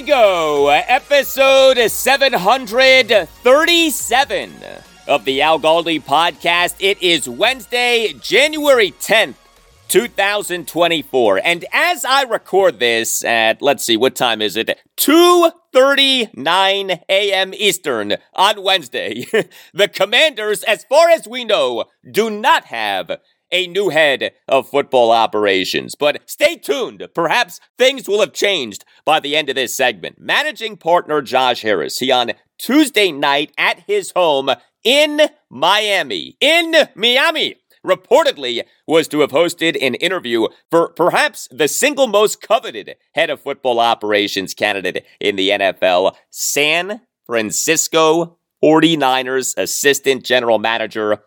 Go. Episode 737 of the Al Galdi podcast. It is Wednesday, January 10th, 2024. And as I record this at, let's see, what time is it? 2.39 a.m. Eastern on Wednesday. the Commanders, as far as we know, do not have a new head of football operations. But stay tuned. Perhaps things will have changed by the end of this segment. Managing partner Josh Harris, he on Tuesday night at his home in Miami, in Miami, reportedly was to have hosted an interview for perhaps the single most coveted head of football operations candidate in the NFL, San Francisco 49ers assistant general manager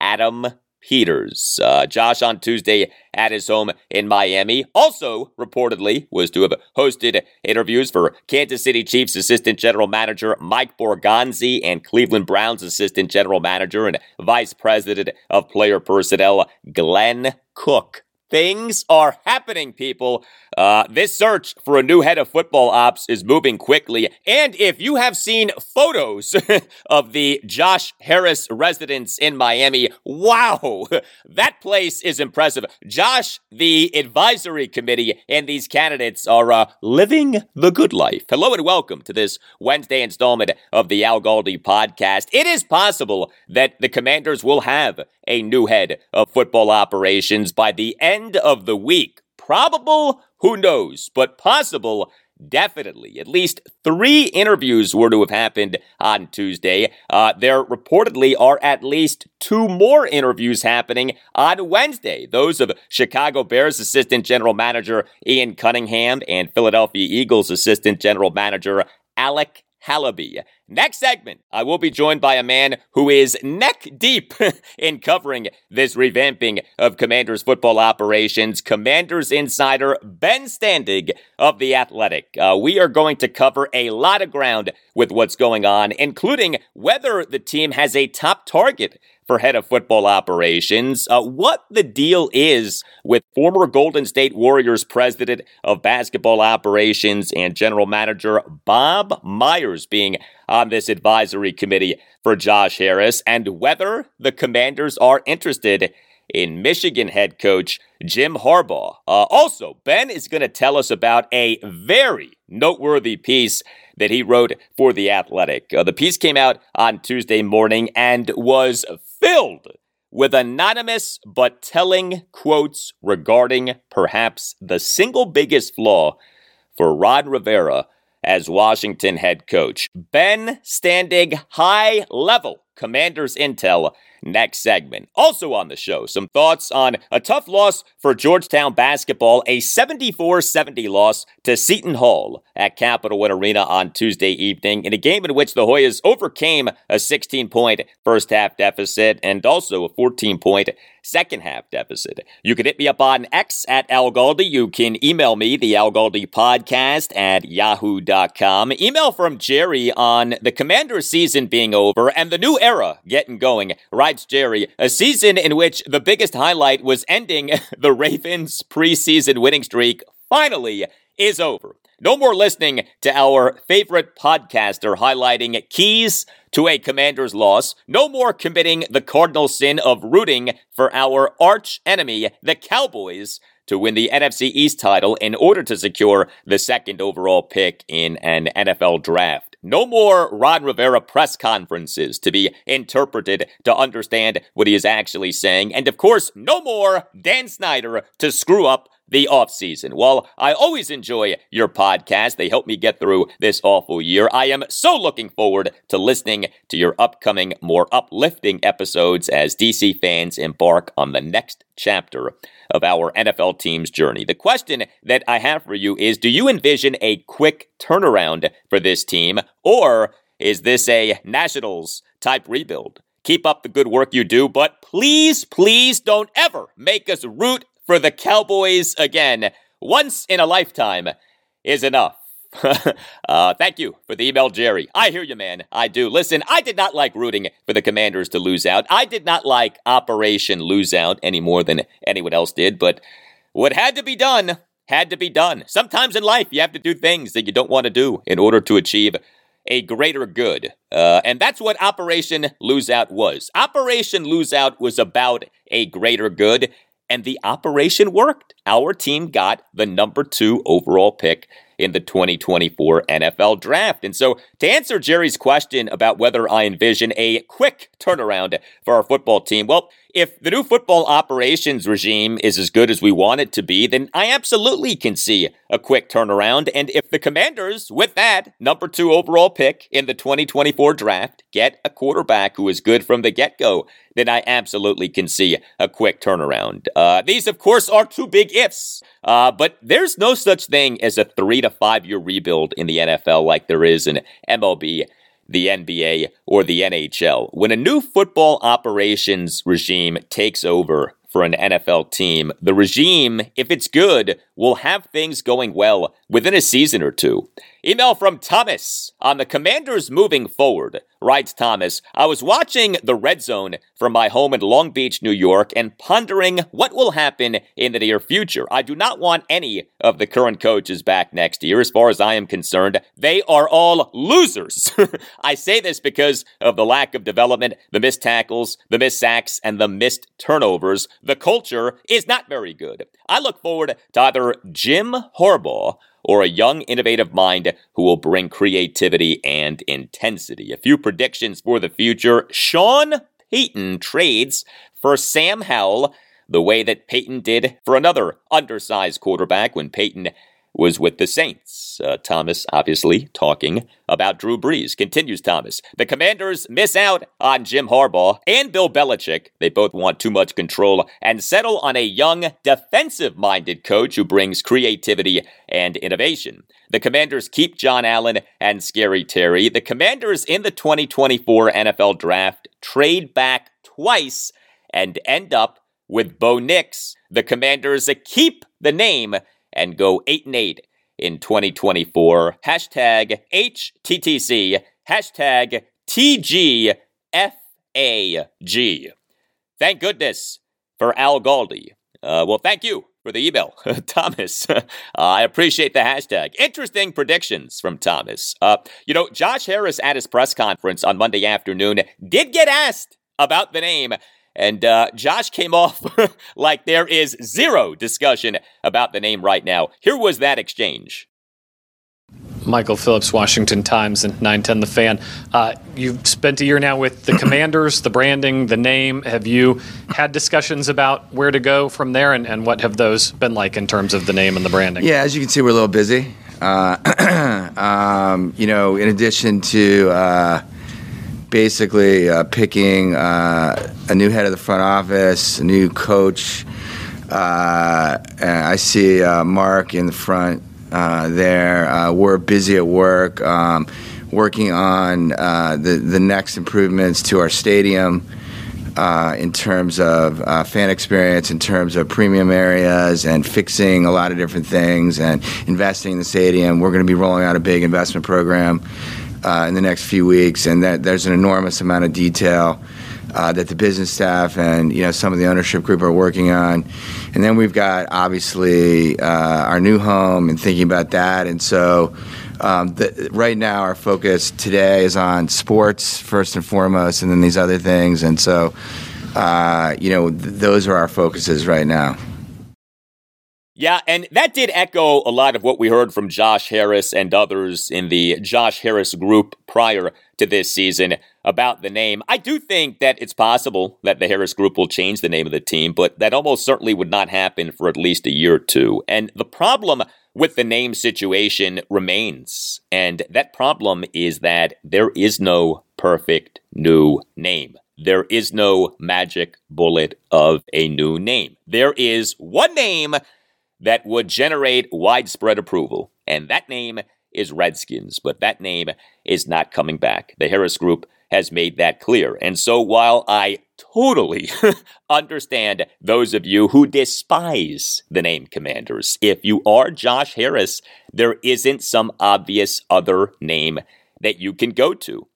Adam Peters. Uh, Josh on Tuesday at his home in Miami also reportedly was to have hosted interviews for Kansas City Chiefs assistant general manager Mike Borgonzi and Cleveland Browns assistant general manager and vice president of player personnel Glenn Cook. Things are happening, people. Uh, this search for a new head of football ops is moving quickly. And if you have seen photos of the Josh Harris residence in Miami, wow, that place is impressive. Josh, the advisory committee, and these candidates are uh, living the good life. Hello and welcome to this Wednesday installment of the Al Galdi podcast. It is possible that the commanders will have a new head of football operations by the end of the week. Probable, who knows, but possible, definitely. At least three interviews were to have happened on Tuesday. Uh, there reportedly are at least two more interviews happening on Wednesday. Those of Chicago Bears assistant general manager Ian Cunningham and Philadelphia Eagles assistant general manager Alec Halaby. Next segment, I will be joined by a man who is neck deep in covering this revamping of Commanders football operations, Commanders insider Ben Standig of The Athletic. Uh, we are going to cover a lot of ground with what's going on, including whether the team has a top target for head of football operations, uh, what the deal is with former Golden State Warriors president of basketball operations and general manager Bob Myers being on this advisory committee for Josh Harris, and whether the commanders are interested in Michigan head coach Jim Harbaugh. Uh, also, Ben is going to tell us about a very noteworthy piece that he wrote for The Athletic. Uh, the piece came out on Tuesday morning and was filled with anonymous but telling quotes regarding perhaps the single biggest flaw for Ron Rivera as Washington head coach. Ben Standig, high level Commanders Intel next segment. Also on the show, some thoughts on a tough loss for Georgetown basketball, a 74 70 loss to Seton Hall at Capital One Arena on Tuesday evening in a game in which the Hoyas overcame a 16 point first half deficit and also a 14 point second half deficit. You can hit me up on X at Al Galdi. You can email me, the Al Galdi podcast at yahoo.com. Email from Jerry on the Commander season being over and the new era getting going. Writes Jerry, a season in which the biggest highlight was ending the Ravens preseason winning streak finally is over. No more listening to our favorite podcaster highlighting keys to a commander's loss. No more committing the cardinal sin of rooting for our arch enemy, the Cowboys, to win the NFC East title in order to secure the second overall pick in an NFL draft. No more Ron Rivera press conferences to be interpreted to understand what he is actually saying. And of course, no more Dan Snyder to screw up the off season. While I always enjoy your podcast, they help me get through this awful year. I am so looking forward to listening to your upcoming, more uplifting episodes as DC fans embark on the next chapter of our NFL team's journey. The question that I have for you is Do you envision a quick turnaround for this team, or is this a Nationals type rebuild? Keep up the good work you do, but please, please don't ever make us root for the Cowboys again. Once in a lifetime is enough. uh, thank you for the email, Jerry. I hear you, man. I do. Listen, I did not like rooting for the Commanders to lose out. I did not like Operation Lose Out any more than anyone else did, but what had to be done had to be done. Sometimes in life, you have to do things that you don't want to do in order to achieve a greater good. Uh, and that's what Operation Lose Out was. Operation Lose Out was about a greater good and the operation worked. Our team got the number two overall pick in the 2024 NFL draft. And so, to answer Jerry's question about whether I envision a quick turnaround for our football team, well, if the new football operations regime is as good as we want it to be, then I absolutely can see a quick turnaround. And if the Commanders, with that number two overall pick in the 2024 draft, get a quarterback who is good from the get go, then I absolutely can see a quick turnaround. Uh, these, of course, are two big ifs, uh, but there's no such thing as a three to five year rebuild in the NFL like there is in MLB the NBA, or the NHL. When a new football operations regime takes over for an NFL team, the regime, if it's good, will have things going well within a season or two. Email from Thomas on the Commanders moving forward. Writes Thomas, I was watching the Red Zone from my home in Long Beach, New York, and pondering what will happen in the near future. I do not want any of the current coaches back next year. As far as I am concerned, they are all losers. I say this because of the lack of development, the missed tackles, the missed sacks, and the missed turnovers. The culture is not very good. I look forward to either Jim Harbaugh or a young, innovative mind who will bring creativity and intensity. A few predictions for the future. Sean Payton trades for Sam Howell the way that Payton did for another undersized quarterback when Payton was with the Saints. Uh, Thomas, obviously, talking about Drew Brees. Continues Thomas. The Commanders miss out on Jim Harbaugh and Bill Belichick. They both want too much control and settle on a young, defensive minded coach who brings creativity and innovation. The Commanders keep Jon Allen and Scary Terry. The Commanders in the 2024 NFL Draft trade back twice and end up with Bo Nix. The Commanders keep the name and go 8 and 8 in 2024. Hashtag HTTC, hashtag TGFAG. Thank goodness for Al Galdi. Uh, well, thank you for the email, Thomas. uh, I appreciate the hashtag. Interesting predictions from Thomas. Uh, you know, Josh Harris at his press conference on Monday afternoon did get asked about the name and uh, Josh came off like there is zero discussion about the name right now. Here was that exchange. Michael Phillips, Washington Times, and 910 The Fan. Uh, you've spent a year now with the Commanders, the branding, the name. Have you had discussions about where to go from there, and, and what have those been like in terms of the name and the branding? Yeah, as you can see, we're a little busy. Uh, um, you know, in addition to uh, basically uh, picking uh, a new head of the front office, a new coach. Uh, I see uh, Mark in the front uh, there. Uh, we're busy at work, um, working on the the next improvements to our stadium. In terms of fan experience, in terms of premium areas, and fixing a lot of different things, and investing in the stadium. We're going to be rolling out a big investment program uh, in the next few weeks, and that there's an enormous amount of detail. Uh, that the business staff and you know some of the ownership group are working on, and then we've got obviously uh, our new home and thinking about that. And so, um, the, right now our focus today is on sports first and foremost, and then these other things. And so, uh, you know, th- those are our focuses right now. Yeah, and that did echo a lot of what we heard from Josh Harris and others in the Josh Harris group prior to this season about the name. I do think that it's possible that the Harris group will change the name of the team, but that almost certainly would not happen for at least a year or two. And the problem with the name situation remains. And that problem is that there is no perfect new name. There is no magic bullet of a new name. There is one name that would generate widespread approval. And that name is Redskins, but that name is not coming back. The Harris Group has made that clear. And so while I totally understand those of you who despise the name Commanders, if you are Josh Harris, there isn't some obvious other name that you can go to.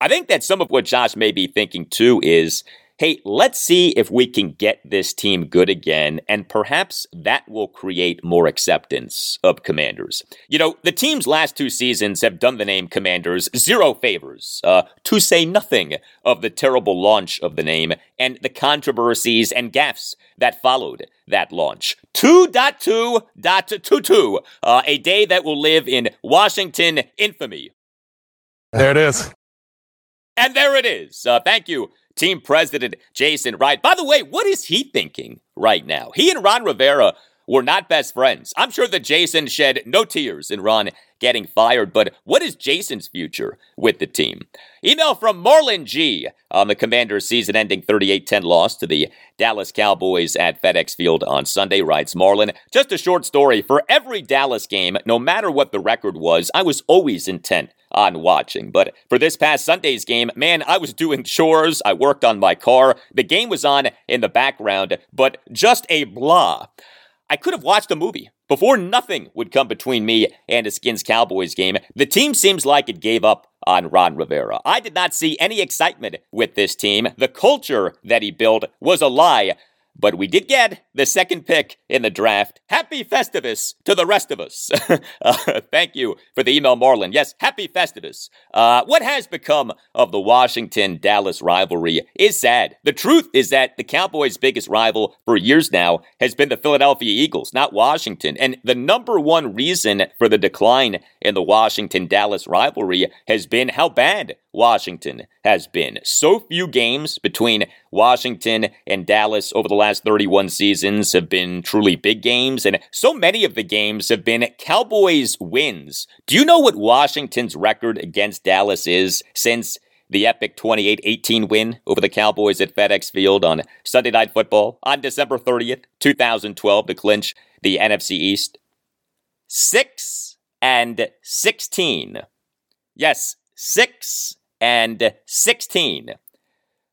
I think that some of what Josh may be thinking too is hey, let's see if we can get this team good again, and perhaps that will create more acceptance of Commanders. You know, the team's last two seasons have done the name Commanders zero favors, uh, to say nothing of the terrible launch of the name and the controversies and gaffes that followed that launch. 2.2.22, uh, a day that will live in Washington infamy. There it is. And there it is. Uh, thank you team president Jason Wright. By the way, what is he thinking right now? He and Ron Rivera were not best friends. I'm sure that Jason shed no tears in Ron getting fired, but what is Jason's future with the team? Email from Marlon G on the Commanders' season ending 38 10 loss to the Dallas Cowboys at FedEx Field on Sunday, writes Marlon. Just a short story. For every Dallas game, no matter what the record was, I was always intent on watching. But for this past Sunday's game, man, I was doing chores. I worked on my car. The game was on in the background, but just a blah. I could have watched a movie. Before nothing would come between me and a Skins Cowboys game, the team seems like it gave up on Ron Rivera. I did not see any excitement with this team. The culture that he built was a lie. But we did get the second pick in the draft. Happy Festivus to the rest of us. uh, thank you for the email, Marlon. Yes, happy Festivus. Uh, what has become of the Washington Dallas rivalry is sad. The truth is that the Cowboys' biggest rival for years now has been the Philadelphia Eagles, not Washington. And the number one reason for the decline in the Washington Dallas rivalry has been how bad Washington has been. So few games between Washington and Dallas over the last 31 seasons have been truly big games, and so many of the games have been Cowboys wins. Do you know what Washington's record against Dallas is since the epic 28 18 win over the Cowboys at FedEx Field on Sunday Night Football on December 30th, 2012, to clinch the NFC East? 6 and 16. Yes, 6 and 16.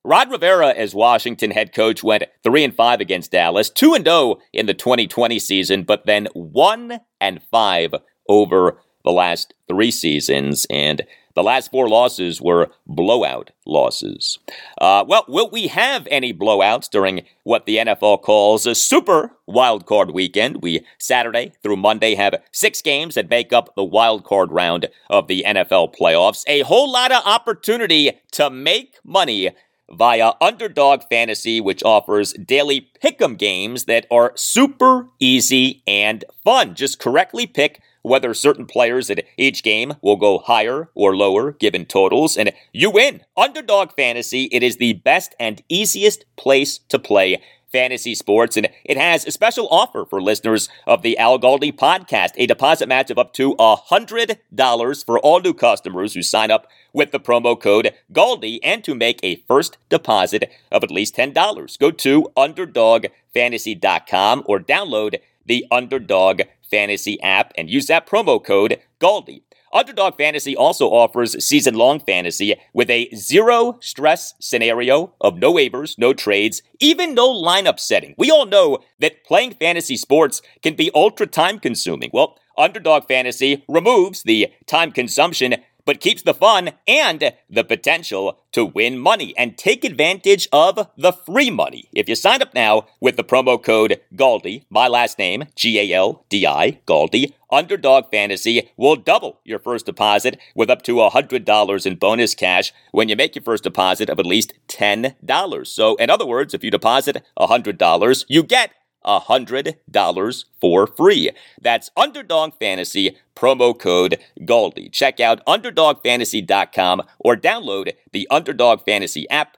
Ron Rivera, as Washington head coach, went 3 and 5 against Dallas, 2 and 0 in the 2020 season, but then 1 and 5 over the last three seasons. And the last four losses were blowout losses. Uh, well, will we have any blowouts during what the NFL calls a super wild card weekend? We Saturday through Monday have six games that make up the wild card round of the NFL playoffs. A whole lot of opportunity to make money via Underdog Fantasy, which offers daily pick'em games that are super easy and fun. Just correctly pick whether certain players at each game will go higher or lower given totals, and you win. Underdog Fantasy, it is the best and easiest place to play fantasy sports, and it has a special offer for listeners of the Al Galdi podcast a deposit match of up to $100 for all new customers who sign up with the promo code GALDI and to make a first deposit of at least $10. Go to UnderdogFantasy.com or download the Underdog Fantasy app and use that promo code GALDI. Underdog Fantasy also offers season long fantasy with a zero stress scenario of no waivers, no trades, even no lineup setting. We all know that playing fantasy sports can be ultra time consuming. Well, Underdog Fantasy removes the time consumption but keeps the fun and the potential to win money and take advantage of the free money. If you sign up now with the promo code GALDI, my last name, G A L D I, GALDI, Underdog Fantasy will double your first deposit with up to $100 in bonus cash when you make your first deposit of at least $10. So, in other words, if you deposit $100, you get $100 for free. That's Underdog Fantasy, promo code GALDI. Check out UnderdogFantasy.com or download the Underdog Fantasy app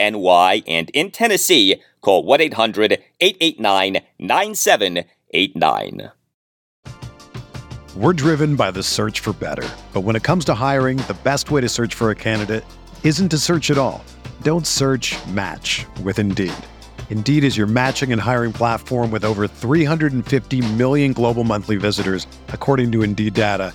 NY. And in Tennessee, call 1 800 889 9789. We're driven by the search for better. But when it comes to hiring, the best way to search for a candidate isn't to search at all. Don't search match with Indeed. Indeed is your matching and hiring platform with over 350 million global monthly visitors, according to Indeed data,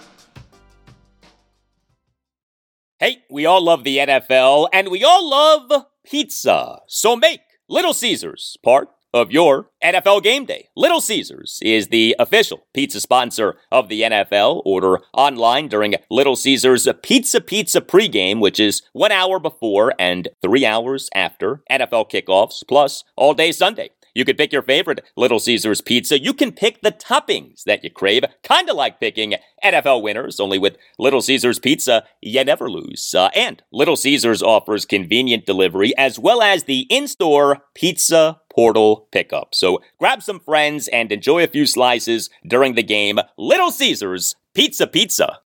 Hey, we all love the NFL and we all love pizza. So make Little Caesars part of your NFL game day. Little Caesars is the official pizza sponsor of the NFL. Order online during Little Caesars Pizza Pizza pregame, which is one hour before and three hours after NFL kickoffs, plus all day Sunday. You could pick your favorite Little Caesars pizza. You can pick the toppings that you crave, kind of like picking NFL winners, only with Little Caesars pizza, you never lose. Uh, and Little Caesars offers convenient delivery as well as the in store pizza portal pickup. So grab some friends and enjoy a few slices during the game. Little Caesars Pizza Pizza.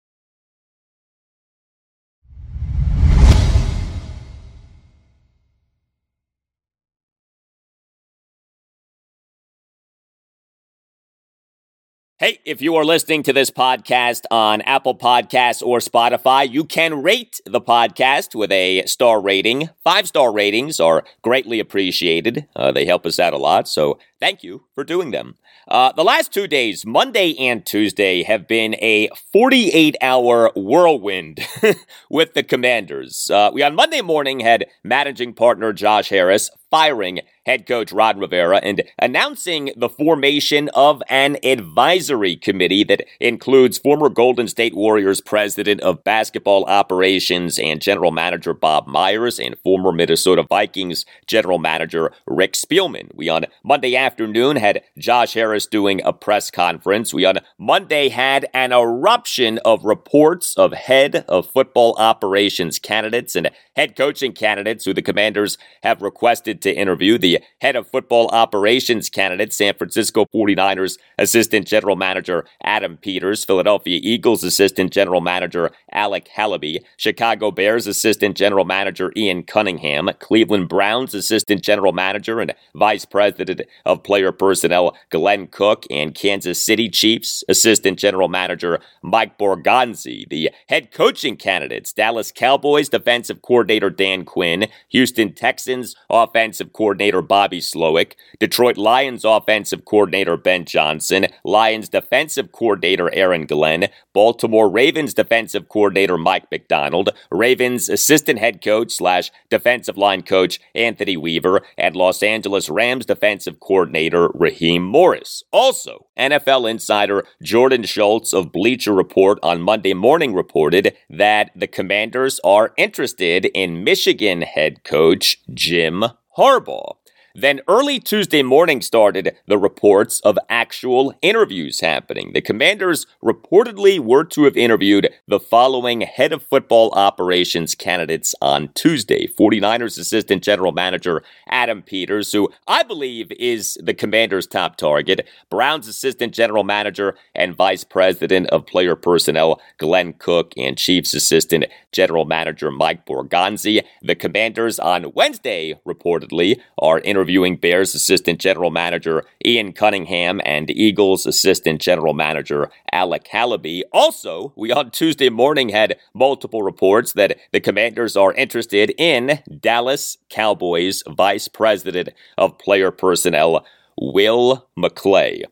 Hey, if you are listening to this podcast on Apple Podcasts or Spotify, you can rate the podcast with a star rating. Five star ratings are greatly appreciated. Uh, they help us out a lot, so thank you for doing them. Uh, the last two days, Monday and Tuesday, have been a 48 hour whirlwind with the commanders. Uh, we on Monday morning had managing partner Josh Harris firing head coach Ron Rivera and announcing the formation of an advisory committee that includes former Golden State Warriors president of basketball operations and general manager Bob Myers and former Minnesota Vikings general manager Rick Spielman. We on Monday afternoon had Josh Harris doing a press conference. We on Monday had an eruption of reports of head of football operations candidates and head coaching candidates who the commanders have requested to interview. The head of football operations candidate, San Francisco 49ers assistant general manager Adam Peters, Philadelphia Eagles assistant general manager Alec Halaby, Chicago Bears assistant general manager Ian Cunningham, Cleveland Browns assistant general manager and vice president of player personnel Glenn Cook, and Kansas City Chiefs assistant general manager Mike Borgonzi. The head coaching candidates, Dallas Cowboys defensive coordinator Dan Quinn, Houston Texans offensive coordinator Bobby Slowik, Detroit Lions offensive coordinator Ben Johnson, Lions defensive coordinator Aaron Glenn, Baltimore Ravens defensive coordinator Mike Macdonald, Ravens assistant head coach slash defensive line coach Anthony Weaver, and Los Angeles Rams defensive coordinator Raheem Morris. Also, NFL insider Jordan Schultz of Bleacher Report on Monday morning reported that the Commanders are interested in Michigan head coach Jim Harbaugh. Then early Tuesday morning started the reports of actual interviews happening. The commanders reportedly were to have interviewed the following head of football operations candidates on Tuesday 49ers assistant general manager Adam Peters, who I believe is the commander's top target, Browns assistant general manager and vice president of player personnel Glenn Cook, and Chiefs assistant general manager Mike Borgonzi. The commanders on Wednesday reportedly are interviewing interviewing Bears assistant general manager Ian Cunningham and Eagles assistant general manager Alec Halaby. Also, we on Tuesday morning had multiple reports that the commanders are interested in Dallas Cowboys vice president of player personnel Will McClay.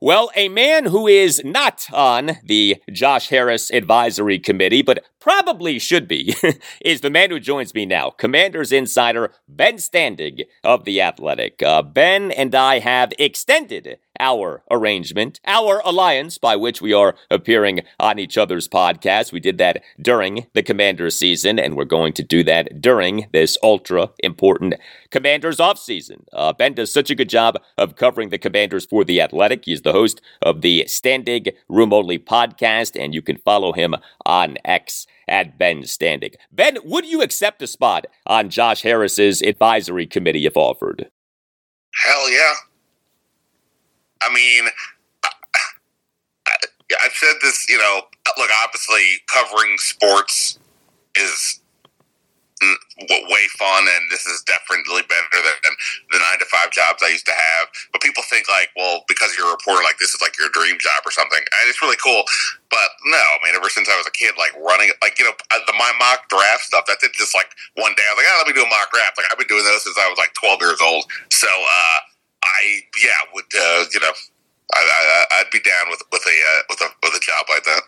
Well, a man who is not on the Josh Harris Advisory Committee, but probably should be, is the man who joins me now, Commanders insider Ben Standig of The Athletic. Uh, ben and I have extended our arrangement, our alliance by which we are appearing on each other's podcast. We did that during the Commanders season, and we're going to do that during this ultra important Commanders offseason. Uh, ben does such a good job of covering the Commanders for The Athletic. He's the host of the Standing Room Only podcast, and you can follow him on X at Ben Standig. Ben, would you accept a spot on Josh Harris's advisory committee if offered? Hell yeah. I mean, I, have said this, you know, look, obviously covering sports is way fun, and this is definitely better than the nine to five jobs I used to have. But people think like, well, because you're a reporter, like this is like dream job or something, and it's really cool. But no, I mean, ever since I was a kid, like running, like you know, the my mock draft stuff, that did just like one day. I was like, oh, let me do a mock draft. Like I've been doing those since I was like 12 years old. So, uh, I yeah would uh, you know I, would be down with with a uh, with a with a job like that.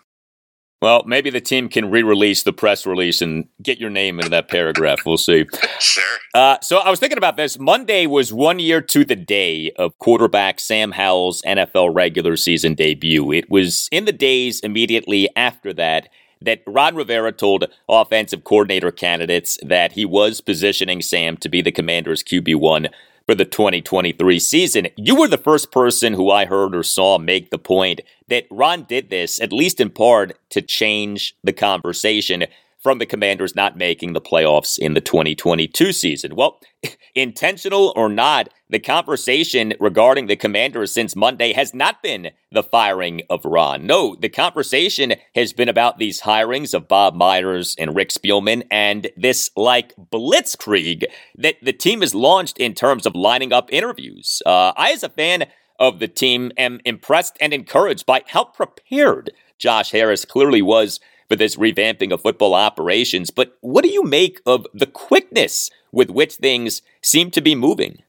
Well, maybe the team can re-release the press release and get your name into that paragraph. We'll see. sure. Uh, so I was thinking about this. Monday was one year to the day of quarterback Sam Howell's NFL regular season debut. It was in the days immediately after that that Ron Rivera told offensive coordinator candidates that he was positioning Sam to be the Commanders' QB1 for the 2023 season. You were the first person who I heard or saw make the point that Ron did this, at least in part, to change the conversation from the Commanders not making the playoffs in the 2022 season. Well, intentional or not, the conversation regarding the Commanders since Monday has not been the firing of Ron. No, the conversation has been about these hirings of Bob Myers and Rick Spielman and this like blitzkrieg that the team has launched in terms of lining up interviews. Uh, I, as a fan of the team, am impressed and encouraged by how prepared Josh Harris clearly was for this revamping of football operations. But what do you make of the quickness with which things seem to be moving?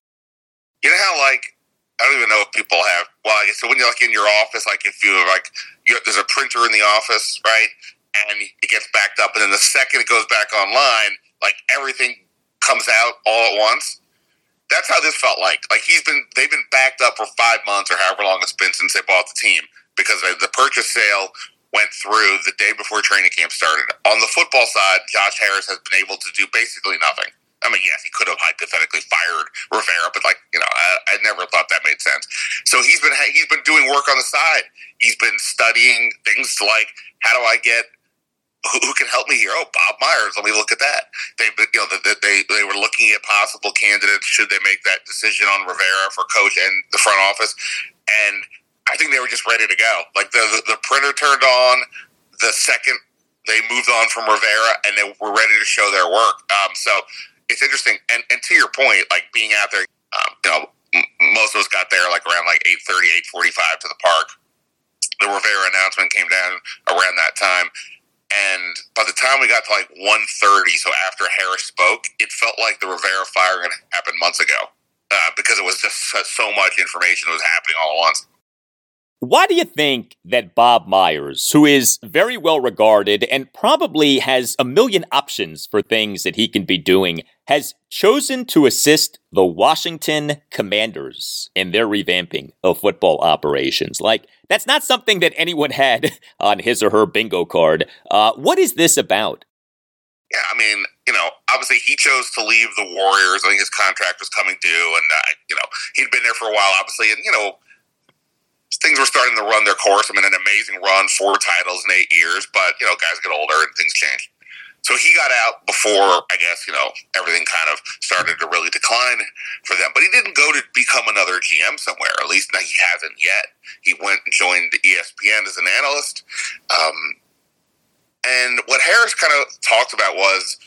You know how, like, I don't even know if people have. Well, I guess so when you're like in your office, like if you like, you, there's a printer in the office, right? And it gets backed up, and then the second it goes back online, like everything comes out all at once. That's how this felt like. Like he's been, they've been backed up for five months or however long it's been since they bought the team because the purchase sale went through the day before training camp started. On the football side, Josh Harris has been able to do basically nothing. I mean, yes, he could have hypothetically fired Rivera, but like you know, I, I, never thought that made sense. So he's been he's been doing work on the side. He's been studying things like how do I get who, can help me here? Oh, Bob Myers. Let me look at that. They, you know, they, they they were looking at possible candidates. Should they make that decision on Rivera for coach and the front office? And I think they were just ready to go. Like the the, the printer turned on the second they moved on from Rivera, and they were ready to show their work. Um, so it's interesting. And and to your point, like being out there, um, you know, most of us got there like around like 8.30, 8.45 to the park. The Rivera announcement came down around that time. And by the time we got to like 1.30, so after Harris spoke, it felt like the Rivera firing happened months ago uh, because it was just so much information that was happening all at once. Why do you think that Bob Myers, who is very well regarded and probably has a million options for things that he can be doing, has chosen to assist the Washington Commanders in their revamping of football operations? Like, that's not something that anyone had on his or her bingo card. Uh, what is this about? Yeah, I mean, you know, obviously he chose to leave the Warriors. I think his contract was coming due, and uh, you know he'd been there for a while, obviously, and you know things were starting to run their course. I mean, an amazing run, four titles in eight years, but you know, guys get older and things change. So he got out before, I guess, you know, everything kind of started to really decline for them. But he didn't go to become another GM somewhere. At least now he hasn't yet. He went and joined ESPN as an analyst. Um, and what Harris kind of talked about was,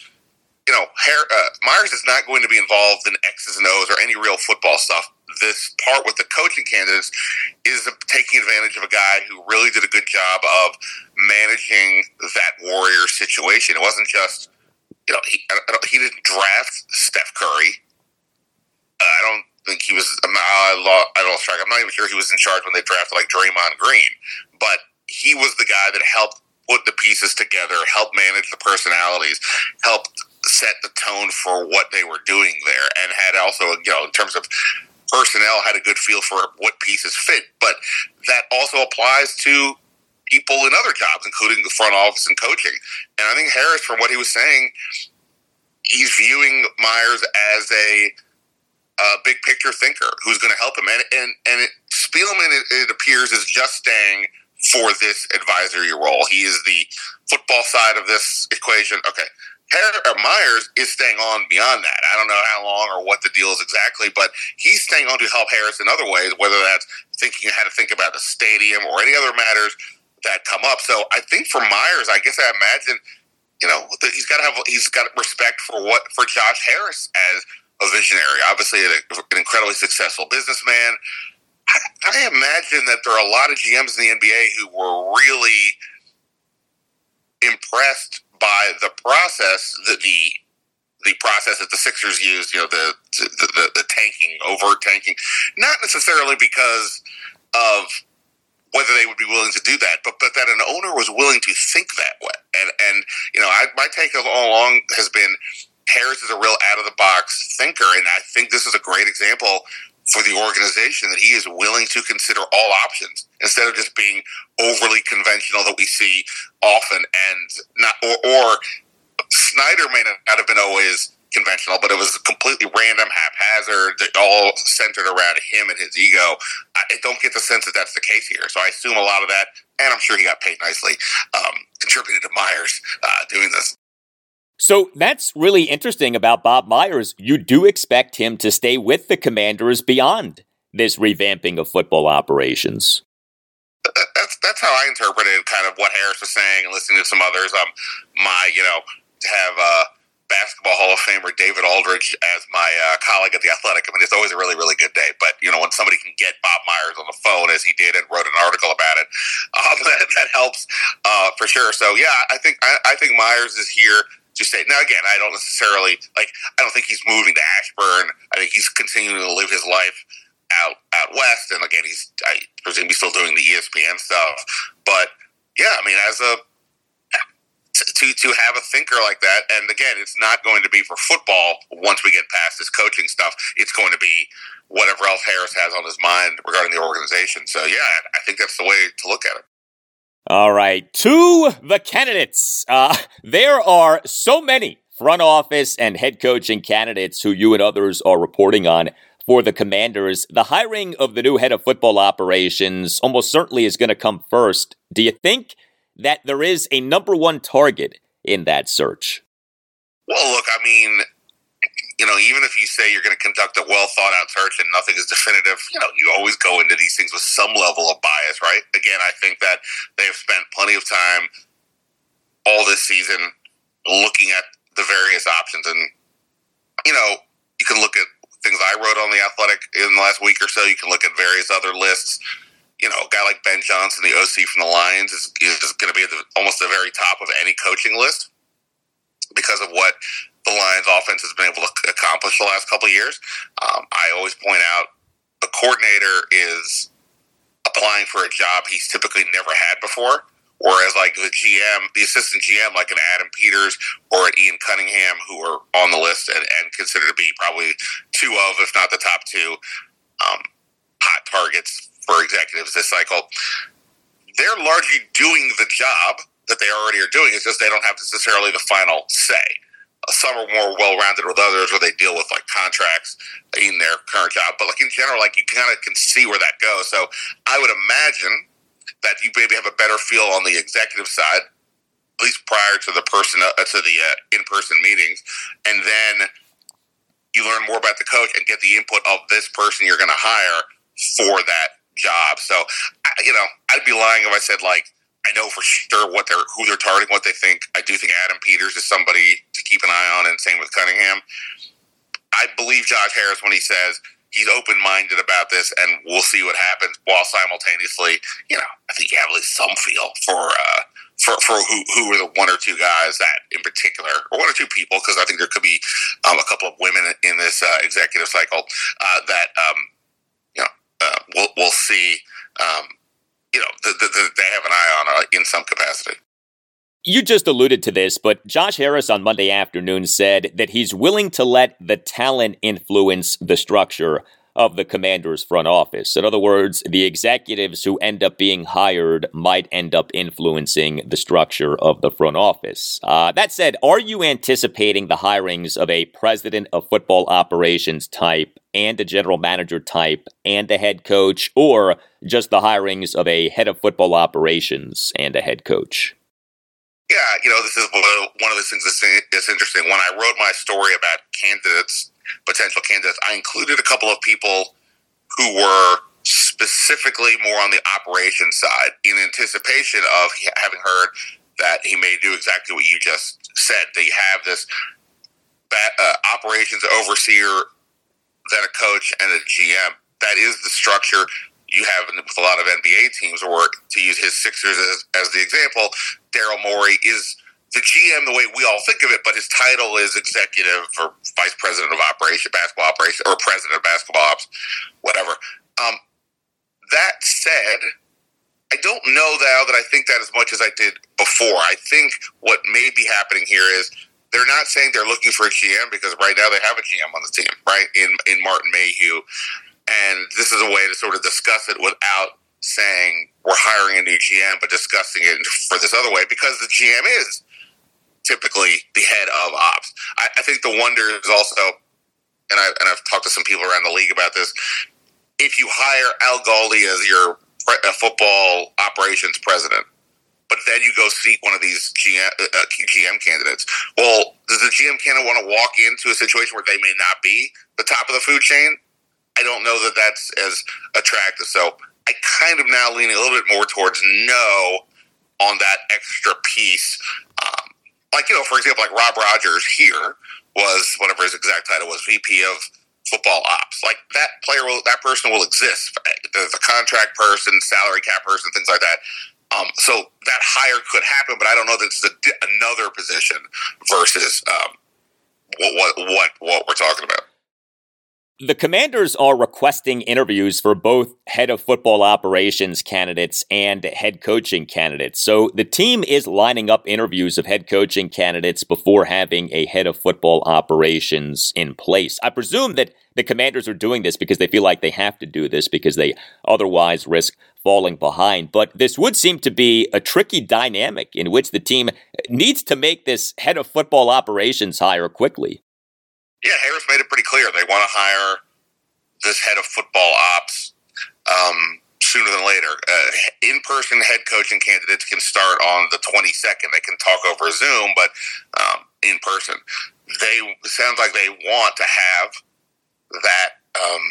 you know, uh, Myers is not going to be involved in X's and O's or any real football stuff this part with the coaching candidates is taking advantage of a guy who really did a good job of managing that Warrior situation. It wasn't just, you know, he, he didn't draft Steph Curry. Uh, I don't think he was. I'm I, I lost track. I'm not even sure he was in charge when they drafted like Draymond Green, but he was the guy that helped put the pieces together, helped manage the personalities, helped set the tone for what they were doing there, and had also, you know, in terms of personnel had a good feel for what pieces fit, but that also applies to people in other jobs, including the front office and coaching. And I think Harris, from what he was saying, he's viewing Myers as a, a big picture thinker who's going to help him. And and and it, Spielman, it, it appears, is just staying for this advisory role. He is the football side of this equation. Okay, Myers is staying on beyond that. I don't know how long or what the deal is exactly, but he's staying on to help Harris in other ways, whether that's thinking how to think about the stadium or any other matters that come up. So I think for Myers, I guess I imagine, you know, he's got to have he's got respect for what for Josh Harris as a visionary. Obviously, an incredibly successful businessman. I, I imagine that there are a lot of GMs in the NBA who were really impressed by the process that the the process that the Sixers used, you know, the the, the, the tanking, overt tanking, not necessarily because of whether they would be willing to do that, but but that an owner was willing to think that way. And and you know, I, my take of all along has been Harris is a real out of the box thinker, and I think this is a great example for the organization that he is willing to consider all options instead of just being overly conventional that we see often and not or, or Snyder may not have been always conventional, but it was completely random, haphazard, all centered around him and his ego. I don't get the sense that that's the case here. So I assume a lot of that, and I'm sure he got paid nicely, um, contributed to Myers uh, doing this. So that's really interesting about Bob Myers. You do expect him to stay with the Commanders beyond this revamping of football operations. That's that's how I interpreted kind of what Harris was saying and listening to some others. Um, my you know to have uh, basketball Hall of Famer David Aldridge as my uh, colleague at the Athletic. I mean, it's always a really really good day. But you know when somebody can get Bob Myers on the phone as he did and wrote an article about it, um, that, that helps uh, for sure. So yeah, I think I, I think Myers is here to stay. Now, again, I don't necessarily like. I don't think he's moving to Ashburn. I think he's continuing to live his life out out west. And again, he's I presume he's still doing the ESPN stuff. But yeah, I mean, as a to to have a thinker like that, and again, it's not going to be for football. Once we get past this coaching stuff, it's going to be whatever else Harris has on his mind regarding the organization. So yeah, I think that's the way to look at it. All right, to the candidates. Uh, there are so many front office and head coaching candidates who you and others are reporting on for the Commanders. The hiring of the new head of football operations almost certainly is going to come first. Do you think that there is a number one target in that search? Well, look, I mean, you know, even if you say you're going to conduct a well thought out search and nothing is definitive, you know, you always go into these things with some level of bias, right? Again, I think that they have spent plenty of time all this season looking at the various options. And, you know, you can look at things I wrote on the Athletic in the last week or so. You can look at various other lists. You know, a guy like Ben Johnson, the OC from the Lions, is, is going to be at the, almost the very top of any coaching list because of what the Lions offense has been able to accomplish the last couple of years. Um, I always point out the coordinator is applying for a job he's typically never had before. Whereas, like the GM, the assistant GM, like an Adam Peters or an Ian Cunningham, who are on the list and, and considered to be probably two of, if not the top two, um, hot targets for executives this cycle, they're largely doing the job that they already are doing. It's just they don't have necessarily the final say. Some are more well-rounded with others, where they deal with like contracts in their current job. But like in general, like you kind of can see where that goes. So I would imagine that you maybe have a better feel on the executive side, at least prior to the person uh, to the uh, in-person meetings, and then you learn more about the coach and get the input of this person you're going to hire for that job. So, you know, I'd be lying if I said like I know for sure what they're who they're targeting, what they think. I do think Adam Peters is somebody to keep an eye on, and same with Cunningham. I believe Josh Harris when he says he's open minded about this, and we'll see what happens. While simultaneously, you know, I think you have at least some feel for uh, for for who who are the one or two guys that, in particular, or one or two people, because I think there could be um, a couple of women in this uh, executive cycle uh, that um, you know uh, we'll we'll see. Um, you know, the, the, the, they have an eye on uh, in some capacity. You just alluded to this, but Josh Harris on Monday afternoon said that he's willing to let the talent influence the structure of the commander's front office. In other words, the executives who end up being hired might end up influencing the structure of the front office. Uh, that said, are you anticipating the hirings of a president of football operations type and a general manager type and a head coach, or just the hirings of a head of football operations and a head coach? Yeah, you know, this is one of the things that's, interesting. When I wrote my story about candidates, potential candidates, I included a couple of people who were specifically more on the operations side in anticipation of having heard that he may do exactly what you just said. They have this uh, operations overseer, then a coach, and a GM. That is the structure you have with a lot of NBA teams, or to use his Sixers as, as the example, Daryl Morey is the GM the way we all think of it, but his title is executive or vice president of operation, basketball operation, or president of basketball ops, whatever. Um, that said, I don't know now that I think that as much as I did before. I think what may be happening here is they're not saying they're looking for a GM because right now they have a GM on the team, right? In in Martin Mayhew, and this is a way to sort of discuss it without saying we're hiring a new GM, but discussing it for this other way because the GM is typically the head of ops. I, I think the wonder is also, and, I, and I've talked to some people around the league about this. If you hire Al Galdi as your football operations president, but then you go seek one of these GM, uh, GM candidates. Well, does the GM candidate want to walk into a situation where they may not be the top of the food chain? I don't know that that's as attractive. So I kind of now leaning a little bit more towards no on that extra piece. Um, like, you know, for example, like Rob Rogers here was whatever his exact title was, VP of football ops. Like that player will, that person will exist. There's a contract person, salary cap person, things like that. Um, so that hire could happen, but I don't know that it's another position versus um, what what what we're talking about. The commanders are requesting interviews for both head of football operations candidates and head coaching candidates. So the team is lining up interviews of head coaching candidates before having a head of football operations in place. I presume that the commanders are doing this because they feel like they have to do this because they otherwise risk falling behind. But this would seem to be a tricky dynamic in which the team needs to make this head of football operations hire quickly. Yeah, Harris made it pretty clear they want to hire this head of football ops um, sooner than later. Uh, in-person head coaching candidates can start on the 22nd. They can talk over Zoom, but um, in person, they sounds like they want to have that um,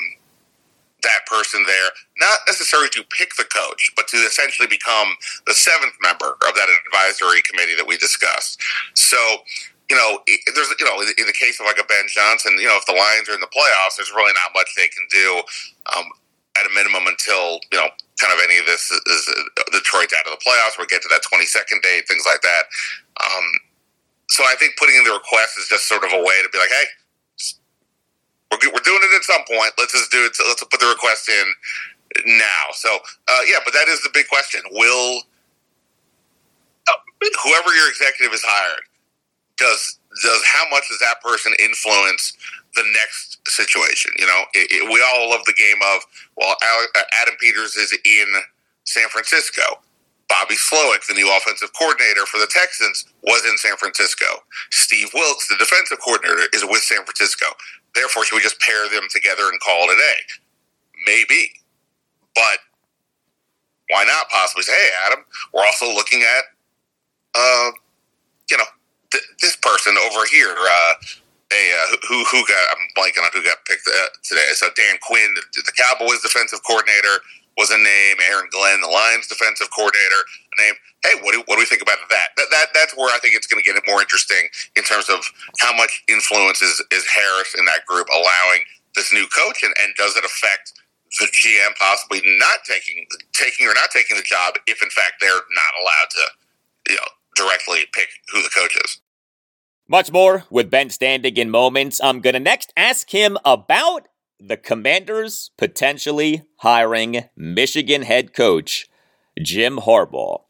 that person there, not necessarily to pick the coach, but to essentially become the seventh member of that advisory committee that we discussed. So, you know, there's, you know, in the case of like a Ben Johnson, you know, if the Lions are in the playoffs, there's really not much they can do um, at a minimum until, you know, kind of any of this is, uh, Detroit's out of the playoffs. We'll get to that 22nd date, things like that. Um, so I think putting in the request is just sort of a way to be like, hey, we're, we're doing it at some point. Let's just do it. Let's put the request in now. So uh, yeah, but that is the big question. Will uh, whoever your executive is hired does does how much does that person influence the next situation? You know, it, it, we all love the game of well, Adam Peters is in San Francisco. Bobby Slowik, the new offensive coordinator for the Texans, was in San Francisco. Steve Wilks, the defensive coordinator, is with San Francisco. Therefore, should we just pair them together and call it a day? Maybe. But why not possibly say, hey, Adam, we're also looking at, uh, you know, th- this person over here. Uh, a, uh, who who got I'm blanking on who got picked uh, today. So Dan Quinn, the, the Cowboys defensive coordinator, was a name. Aaron Glenn, the Lions defensive coordinator, a name. Hey, what do, what do we think about that? That, that that's where I think it's going to get more interesting in terms of how much influence is, is Harris in that group allowing this new coach, and, and does it affect the GM possibly not taking taking or not taking the job if in fact they're not allowed to you know directly pick who the coach is. Much more with Ben Standig in moments. I'm going to next ask him about the Commanders potentially hiring Michigan head coach Jim Harbaugh.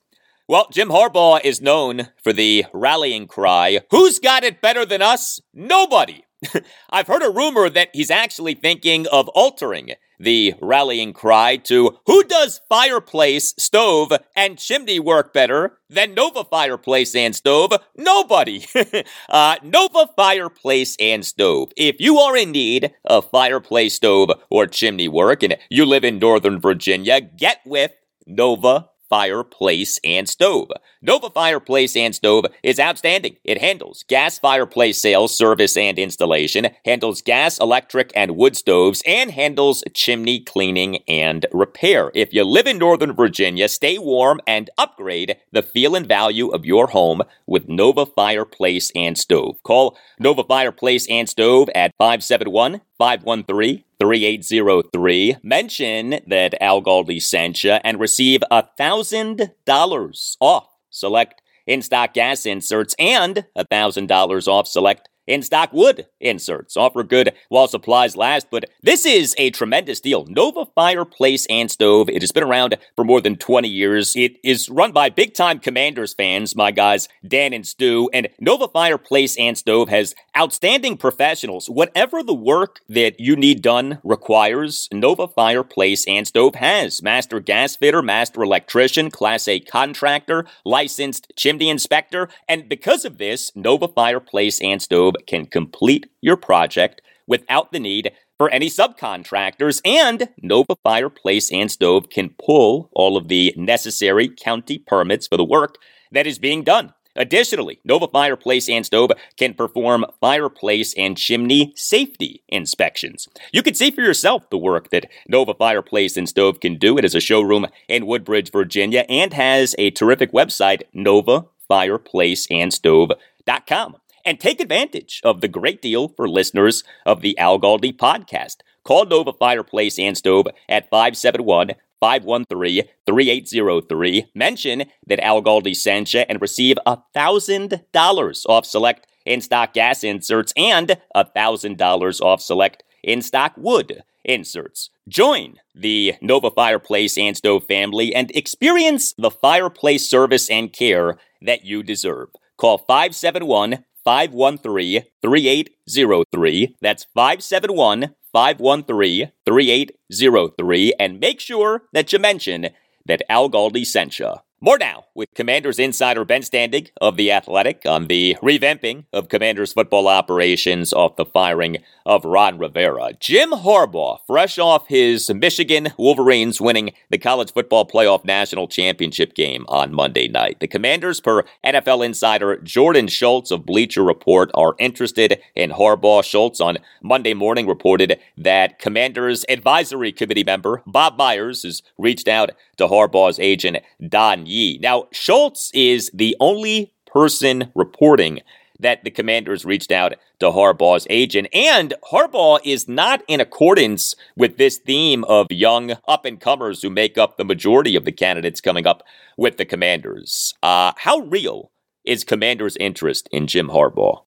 Well, Jim Harbaugh is known for the rallying cry Who's got it better than us? Nobody. I've heard a rumor that he's actually thinking of altering the rallying cry to Who does fireplace, stove, and chimney work better than Nova Fireplace and Stove? Nobody. uh, Nova Fireplace and Stove. If you are in need of fireplace, stove, or chimney work and you live in Northern Virginia, get with Nova fireplace and stove. Nova Fireplace and Stove is outstanding. It handles gas fireplace sales, service, and installation, handles gas, electric, and wood stoves, and handles chimney cleaning and repair. If you live in Northern Virginia, stay warm and upgrade the feel and value of your home with Nova Fireplace and Stove. Call Nova Fireplace and Stove at 571 513 3803. Mention that Al Galdi sent you and receive $1,000 off select in stock gas inserts and $1,000 off select in stock wood inserts. Offer good while supplies last, but this is a tremendous deal. Nova Fireplace and Stove. It has been around for more than 20 years. It is run by big time Commanders fans, my guys, Dan and Stu, and Nova Fireplace and Stove has outstanding professionals. Whatever the work that you need done requires, Nova Fireplace and Stove has. Master gas fitter, master electrician, class A contractor, licensed chimney inspector, and because of this, Nova Fireplace and Stove can complete your project without the need for any subcontractors, and Nova Fireplace and Stove can pull all of the necessary county permits for the work that is being done. Additionally, Nova Fireplace and Stove can perform fireplace and chimney safety inspections. You can see for yourself the work that Nova Fireplace and Stove can do. It is a showroom in Woodbridge, Virginia, and has a terrific website, novafireplaceandstove.com and take advantage of the great deal for listeners of the Al Galdi podcast. Call Nova Fireplace and Stove at 571 513 3803. Mention that Al Galdi sent you and receive $1,000 off select in stock gas inserts and $1,000 off select in stock wood inserts. Join the Nova Fireplace and Stove family and experience the fireplace service and care that you deserve. Call 571 513 3803. That's 571 513 3803. And make sure that you mention that Al Galdi sent you. More now with Commanders insider Ben Standig of The Athletic on the revamping of Commanders football operations off the firing of Ron Rivera. Jim Harbaugh, fresh off his Michigan Wolverines winning the college football playoff national championship game on Monday night. The Commanders, per NFL insider Jordan Schultz of Bleacher Report, are interested in Harbaugh. Schultz on Monday morning reported that Commanders advisory committee member Bob Myers has reached out to Harbaugh's agent Don Yee. Now, Schultz is the only person reporting that the commanders reached out to Harbaugh's agent. And Harbaugh is not in accordance with this theme of young up and comers who make up the majority of the candidates coming up with the commanders. Uh, how real is commanders' interest in Jim Harbaugh?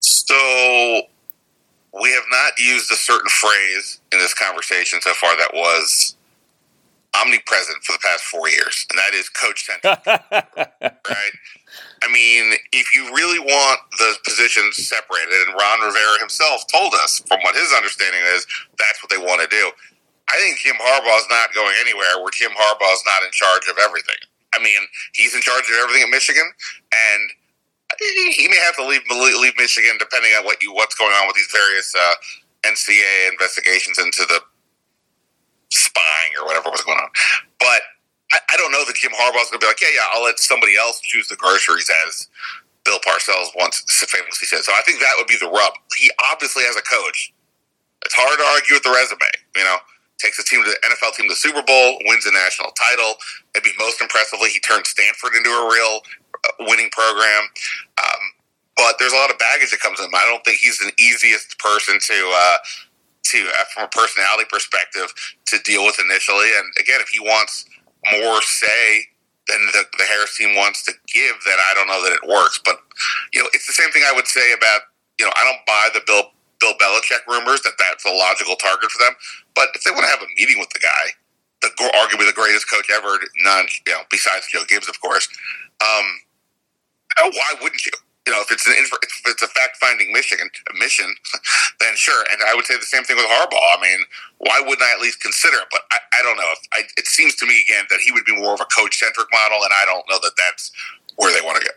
So we have not used a certain phrase in this conversation so far that was omnipresent for the past four years, and that is coach centric. right? I mean, if you really want the positions separated, and Ron Rivera himself told us, from what his understanding is, that's what they want to do. I think Jim Harbaugh is not going anywhere where Jim Harbaugh is not in charge of everything. I mean, he's in charge of everything at Michigan, and he may have to leave leave Michigan depending on what you what's going on with these various uh, NCAA investigations into the spying or whatever was going on. But I, I don't know that Jim Harbaugh's going to be like, yeah, yeah, I'll let somebody else choose the groceries as Bill Parcells once famously said. So I think that would be the rub. He obviously has a coach. It's hard to argue with the resume, you know. Takes a team to the NFL team to the Super Bowl, wins a national title. Maybe most impressively, he turned Stanford into a real uh, winning program. Um, but there's a lot of baggage that comes in. I don't think he's the easiest person to uh, to uh, from a personality perspective to deal with initially. And again, if he wants more say than the, the Harris team wants to give, then I don't know that it works. But you know, it's the same thing I would say about you know I don't buy the Bill Bill Belichick rumors that that's a logical target for them. But if they want to have a meeting with the guy, the arguably the greatest coach ever, none you know besides Joe Gibbs, of course. Um, why wouldn't you? You know, if it's an if it's a fact finding mission mission, then sure. And I would say the same thing with Harbaugh. I mean, why wouldn't I at least consider it? But I, I don't know. If I, it seems to me again that he would be more of a coach centric model, and I don't know that that's where they want to get.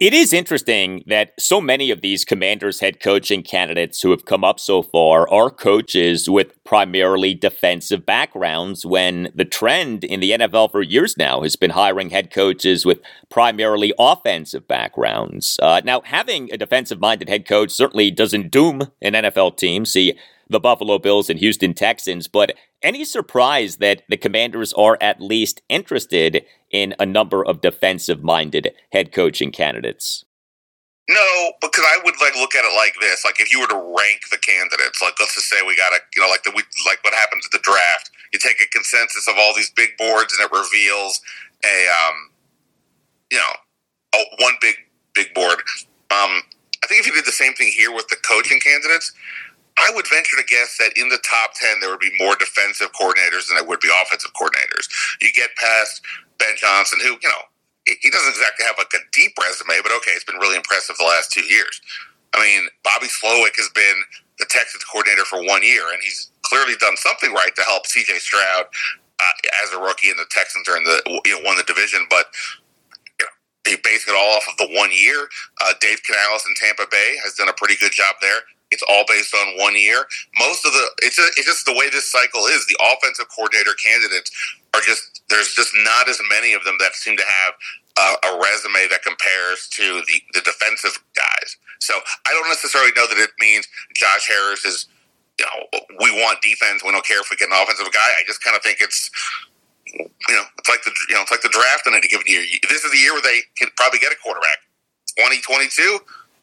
It is interesting that so many of these commanders head coaching candidates who have come up so far are coaches with primarily defensive backgrounds when the trend in the NFL for years now has been hiring head coaches with primarily offensive backgrounds. Uh, now, having a defensive minded head coach certainly doesn't doom an NFL team. See, the Buffalo Bills and Houston Texans, but any surprise that the Commanders are at least interested in a number of defensive minded head coaching candidates? No, because I would like look at it like this: like if you were to rank the candidates, like let's just say we got a, you know, like the like what happens at the draft. You take a consensus of all these big boards, and it reveals a, um, you know, a, one big big board. Um, I think if you did the same thing here with the coaching candidates, I would venture to guess that in the top 10, there would be more defensive coordinators than there would be offensive coordinators. You get past Ben Johnson, who, you know, he doesn't exactly have like a deep resume, but okay, it's been really impressive the last two years. I mean, Bobby Slowik has been the Texans coordinator for one year, and he's clearly done something right to help C.J. Stroud uh, as a rookie, and the Texans are in the you know won the division, but you they base it all off of the one year. Uh, Dave Canales in Tampa Bay has done a pretty good job there. It's all based on one year. Most of the it's just, it's just the way this cycle is. The offensive coordinator candidates are just there's just not as many of them that seem to have uh, a resume that compares to the the defensive guys. So I don't necessarily know that it means Josh Harris is you know we want defense. We don't care if we get an offensive guy. I just kind of think it's you know it's like the you know it's like the draft in any given year. This is the year where they can probably get a quarterback. 2022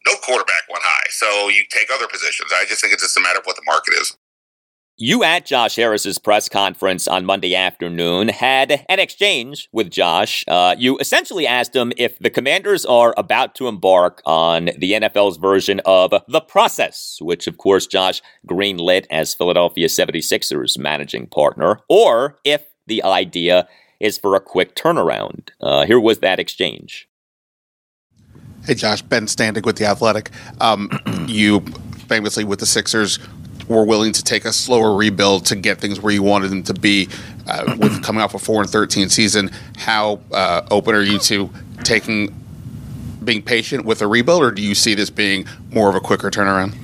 no quarterback went high. So you take other positions. I just think it's just a matter of what the market is. You at Josh Harris's press conference on Monday afternoon had an exchange with Josh. Uh, you essentially asked him if the commanders are about to embark on the NFL's version of the process, which of course Josh greenlit as Philadelphia 76ers managing partner, or if the idea is for a quick turnaround. Uh, here was that exchange. Hey, Josh, Ben Standig with The Athletic. Um, you famously with the Sixers were willing to take a slower rebuild to get things where you wanted them to be uh, with coming off a 4 and 13 season. How uh, open are you to taking being patient with a rebuild, or do you see this being more of a quicker turnaround?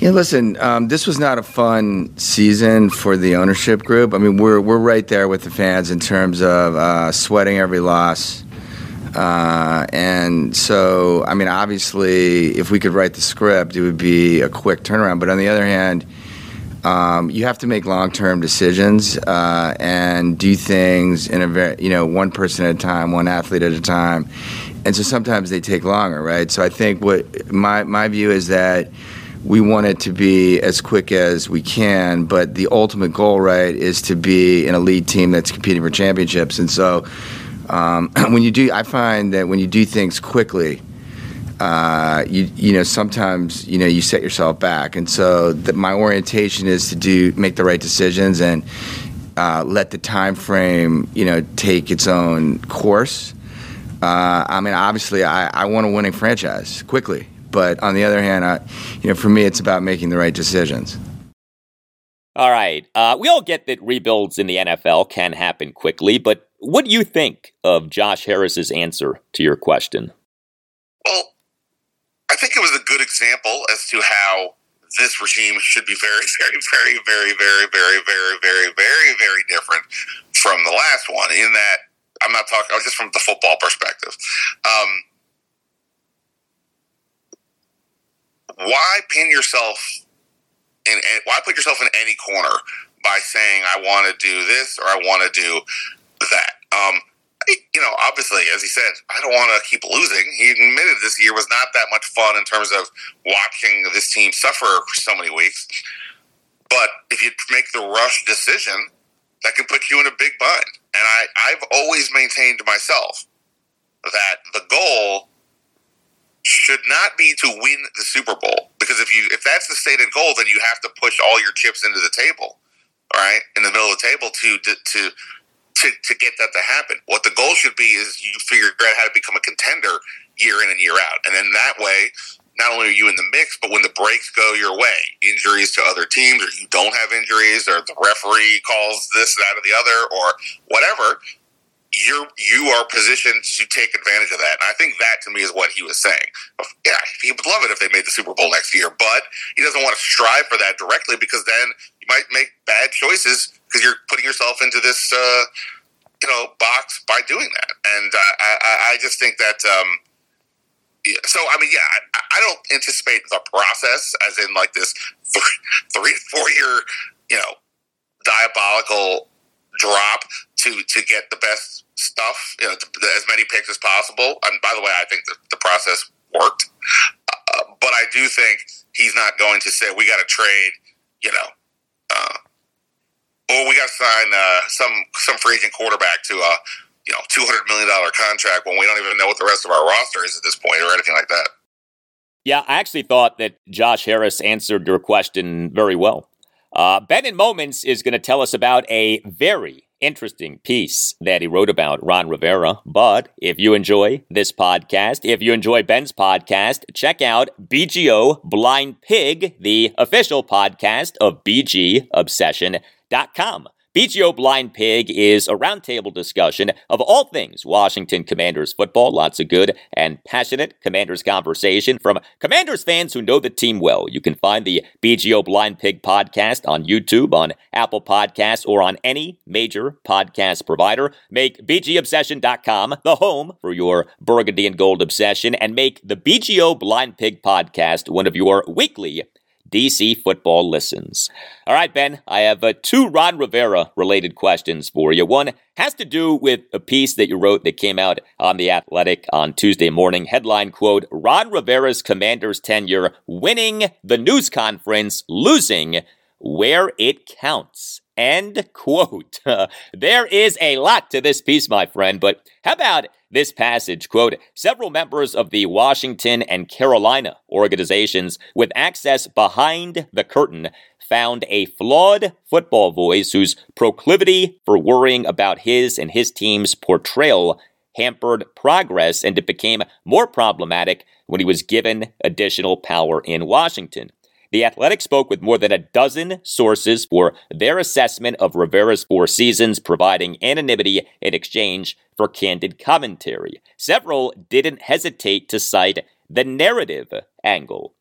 Yeah, listen, um, this was not a fun season for the ownership group. I mean, we're we're right there with the fans in terms of uh, sweating every loss. Uh, and so, I mean, obviously, if we could write the script, it would be a quick turnaround. But on the other hand, um, you have to make long-term decisions uh, and do things in a very, you know, one person at a time, one athlete at a time, and so sometimes they take longer, right? So I think what my my view is that we want it to be as quick as we can, but the ultimate goal, right, is to be an elite team that's competing for championships. And so, um, when you do, I find that when you do things quickly, uh, you you know sometimes you know you set yourself back, and so the, my orientation is to do make the right decisions and uh, let the time frame you know take its own course. Uh, I mean, obviously, I, I want a winning franchise quickly, but on the other hand, I, you know, for me, it's about making the right decisions. All right. Uh, we all get that rebuilds in the NFL can happen quickly, but what do you think of Josh Harris's answer to your question? Well, I think it was a good example as to how this regime should be very, very, very, very, very, very, very, very, very, very different from the last one. In that, I'm not talking just from the football perspective. Um, why pin yourself in? Why put yourself in any corner by saying I want to do this or I want to do that? Um, you know, obviously, as he said, I don't want to keep losing. He admitted this year was not that much fun in terms of watching this team suffer for so many weeks. But if you make the rush decision, that can put you in a big bind. And I, I've always maintained myself that the goal should not be to win the Super Bowl because if you if that's the stated goal, then you have to push all your chips into the table, all right, in the middle of the table to to to to get that to happen. What the goal should be is you figure out how to become a contender year in and year out, and then that way. Not only are you in the mix, but when the breaks go your way, injuries to other teams, or you don't have injuries, or the referee calls this, that, or the other, or whatever, you're you are positioned to take advantage of that. And I think that to me is what he was saying. Yeah, he would love it if they made the Super Bowl next year, but he doesn't want to strive for that directly because then you might make bad choices because you're putting yourself into this uh, you know box by doing that. And uh, I, I just think that. Um, yeah, so I mean, yeah, I, I don't anticipate the process as in like this three, three four year, you know, diabolical drop to to get the best stuff, you know, as many picks as possible. And by the way, I think the, the process worked, uh, but I do think he's not going to say we got to trade, you know, uh, or we got to sign uh, some some free agent quarterback to a you know two hundred million dollar contract when we don't even know what the rest of our roster is at this point or anything like that. Yeah, I actually thought that Josh Harris answered your question very well. Uh, ben in Moments is going to tell us about a very interesting piece that he wrote about Ron Rivera. But if you enjoy this podcast, if you enjoy Ben's podcast, check out BGO Blind Pig, the official podcast of BGObsession.com. BGO Blind Pig is a roundtable discussion of all things Washington Commanders football. Lots of good and passionate Commanders conversation from Commanders fans who know the team well. You can find the BGO Blind Pig podcast on YouTube, on Apple Podcasts, or on any major podcast provider. Make BGObsession.com the home for your burgundy and gold obsession and make the BGO Blind Pig podcast one of your weekly DC football listens. All right, Ben, I have uh, two Ron Rivera related questions for you. One has to do with a piece that you wrote that came out on The Athletic on Tuesday morning. Headline quote Ron Rivera's commander's tenure winning the news conference, losing where it counts. End quote. there is a lot to this piece, my friend, but how about this passage, quote, several members of the Washington and Carolina organizations with access behind the curtain found a flawed football voice whose proclivity for worrying about his and his team's portrayal hampered progress and it became more problematic when he was given additional power in Washington. The Athletic spoke with more than a dozen sources for their assessment of Rivera's four seasons, providing anonymity in exchange for candid commentary. Several didn't hesitate to cite the narrative angle.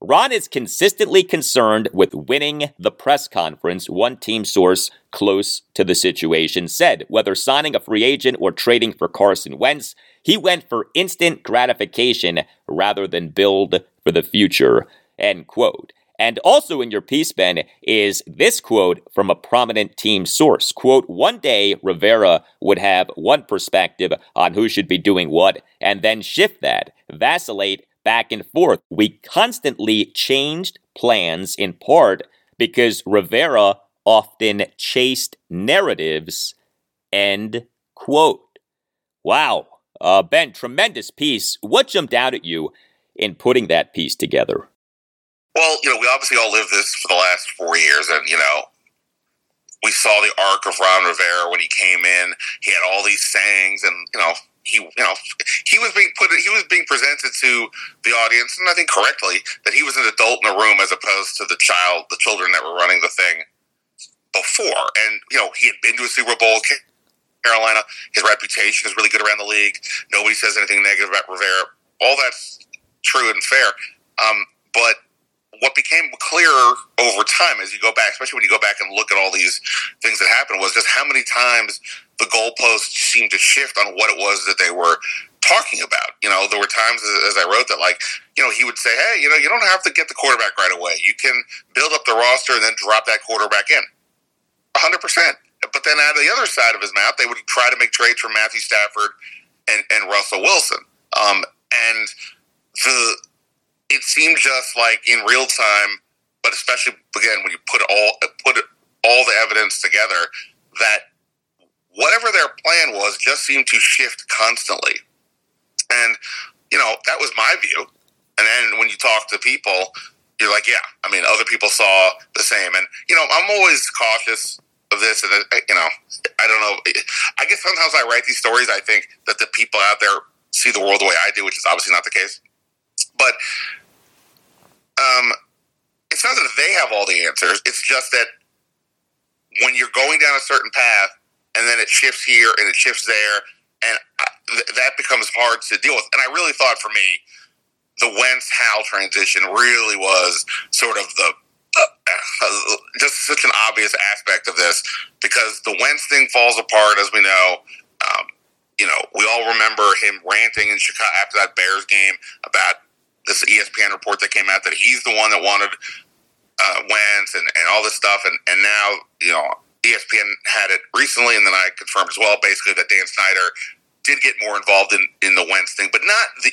Ron is consistently concerned with winning the press conference, one team source close to the situation said. Whether signing a free agent or trading for Carson Wentz, he went for instant gratification rather than build for the future. End quote. And also in your piece, Ben, is this quote from a prominent team source. Quote, one day Rivera would have one perspective on who should be doing what and then shift that, vacillate back and forth. We constantly changed plans in part because Rivera often chased narratives. End quote. Wow. Uh, ben, tremendous piece. What jumped out at you in putting that piece together? Well, you know, we obviously all lived this for the last four years, and you know, we saw the arc of Ron Rivera when he came in. He had all these sayings, and you know, he you know he was being put he was being presented to the audience and I think correctly that he was an adult in the room as opposed to the child the children that were running the thing before. And you know he had been to a Super Bowl Carolina. His reputation is really good around the league. Nobody says anything negative about Rivera. All that's true and fair. Um, but what became clearer over time as you go back, especially when you go back and look at all these things that happened, was just how many times the goalposts seemed to shift on what it was that they were talking about. You know, there were times as, I wrote that, like, you know, he would say, "Hey, you know, you don't have to get the quarterback right away. You can build up the roster and then drop that quarterback in." hundred percent. But then out of the other side of his mouth, they would try to make trades for Matthew Stafford and, and Russell Wilson. Um, and the it seemed just like in real time, but especially again when you put all put all the evidence together, that whatever their plan was just seemed to shift constantly. And you know that was my view. And then when you talk to people, you're like, yeah, I mean, other people saw the same. And you know, I'm always cautious of this, and uh, you know, I don't know. I guess sometimes I write these stories. I think that the people out there see the world the way I do, which is obviously not the case. But um, it's not that they have all the answers. It's just that when you're going down a certain path and then it shifts here and it shifts there, and th- that becomes hard to deal with. And I really thought for me, the Wentz Howell transition really was sort of the uh, just such an obvious aspect of this because the Wentz thing falls apart, as we know. Um, you know, we all remember him ranting in Chicago after that Bears game about this ESPN report that came out that he's the one that wanted uh, Wentz and, and all this stuff, and and now you know ESPN had it recently, and then I confirmed as well, basically that Dan Snyder did get more involved in, in the Wentz thing, but not the,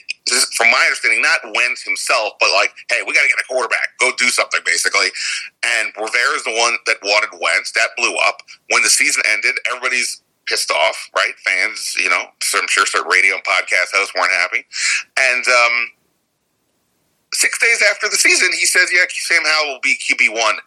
from my understanding, not Wentz himself, but like, hey, we got to get a quarterback, go do something, basically. And Rivera is the one that wanted Wentz. That blew up when the season ended. Everybody's pissed off, right? Fans, you know, I'm sure certain radio and podcast hosts weren't happy, and um, six days after the season, he says, "Yeah, Sam Howell will be QB one."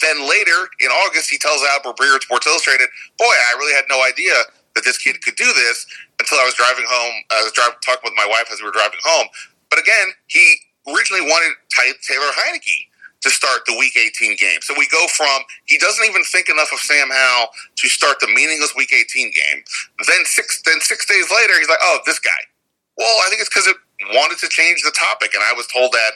Then later in August, he tells Albert Breer at Sports Illustrated, "Boy, I really had no idea that this kid could do this until I was driving home. I was driving, talking with my wife as we were driving home." But again, he originally wanted Taylor Heinicke to start the Week 18 game. So we go from he doesn't even think enough of Sam Howell to start the meaningless Week 18 game. Then six then six days later, he's like, "Oh, this guy." Well, I think it's because it wanted to change the topic, and I was told that.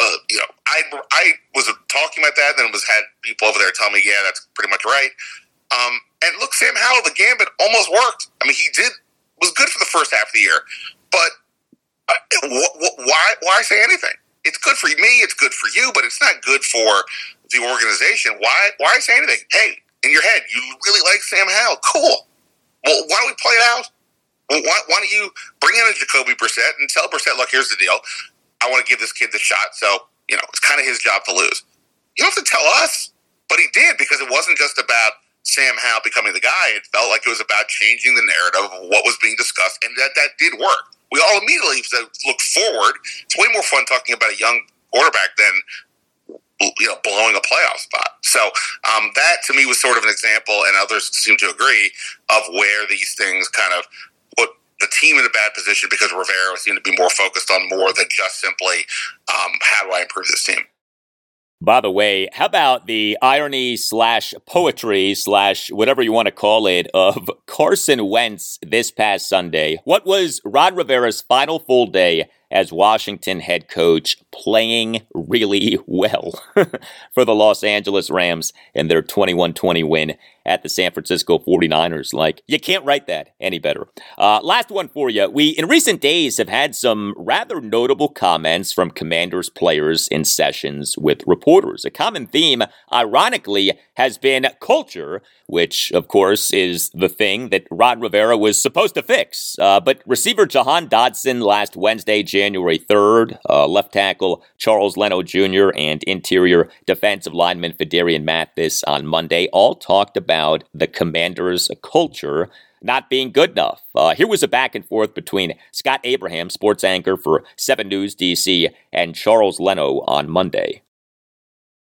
Uh, you know, I I was talking about that, and then was had people over there tell me, yeah, that's pretty much right. Um, and look, Sam Howell, the gambit almost worked. I mean, he did was good for the first half of the year, but uh, wh- wh- why why say anything? It's good for me, it's good for you, but it's not good for the organization. Why why say anything? Hey, in your head, you really like Sam Howell, cool. Well, why don't we play it out? Why, why, don't you bring in a Jacoby Brissett and tell Brissett, look, here's the deal. I want to give this kid the shot. So, you know, it's kind of his job to lose. You don't have to tell us, but he did because it wasn't just about Sam Howell becoming the guy. It felt like it was about changing the narrative of what was being discussed, and that that did work. We all immediately look forward. It's way more fun talking about a young quarterback than you know blowing a playoff spot. So um, that to me was sort of an example, and others seem to agree of where these things kind of the team in a bad position because Rivera seemed to be more focused on more than just simply um, how do I improve this team. By the way, how about the irony slash poetry slash whatever you want to call it of Carson Wentz this past Sunday? What was Ron Rivera's final full day as Washington head coach playing really well for the Los Angeles Rams in their 21 20 win at the San Francisco 49ers. Like, you can't write that any better. Uh, last one for you. We, in recent days, have had some rather notable comments from Commanders players in sessions with reporters. A common theme, ironically, has been culture, which, of course, is the thing that Ron Rivera was supposed to fix. Uh, but receiver Jahan Dotson last Wednesday, January 3rd, uh, left tackle Charles Leno Jr., and interior defensive lineman Phidarian Mathis on Monday all talked about the Commanders' culture not being good enough. Uh, here was a back and forth between Scott Abraham, sports anchor for 7 News DC, and Charles Leno on Monday.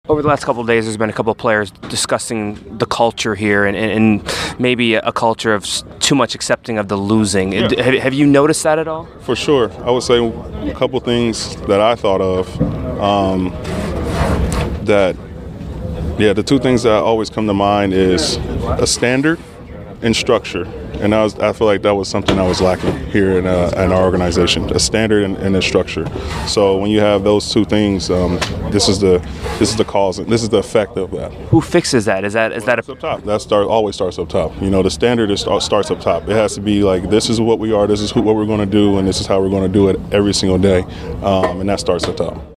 Over the last couple of days, there's been a couple of players discussing the culture here and, and maybe a culture of too much accepting of the losing. Yeah. Have, have, you noticed that at all? For sure. I would say a couple things that I thought of um, that, yeah, the two things that always come to mind is a standard and structure and I, was, I feel like that was something that was lacking here in, uh, in our organization, a standard and, and, a structure. So when you have those two things, um, this is the this is the cause, and this is the effect of that. Who fixes that? Is that is that a- up top? That start always starts up top. You know, the standard is, starts up top. It has to be like this is what we are, this is who, what we're going to do, and this is how we're going to do it every single day, um, and that starts up top.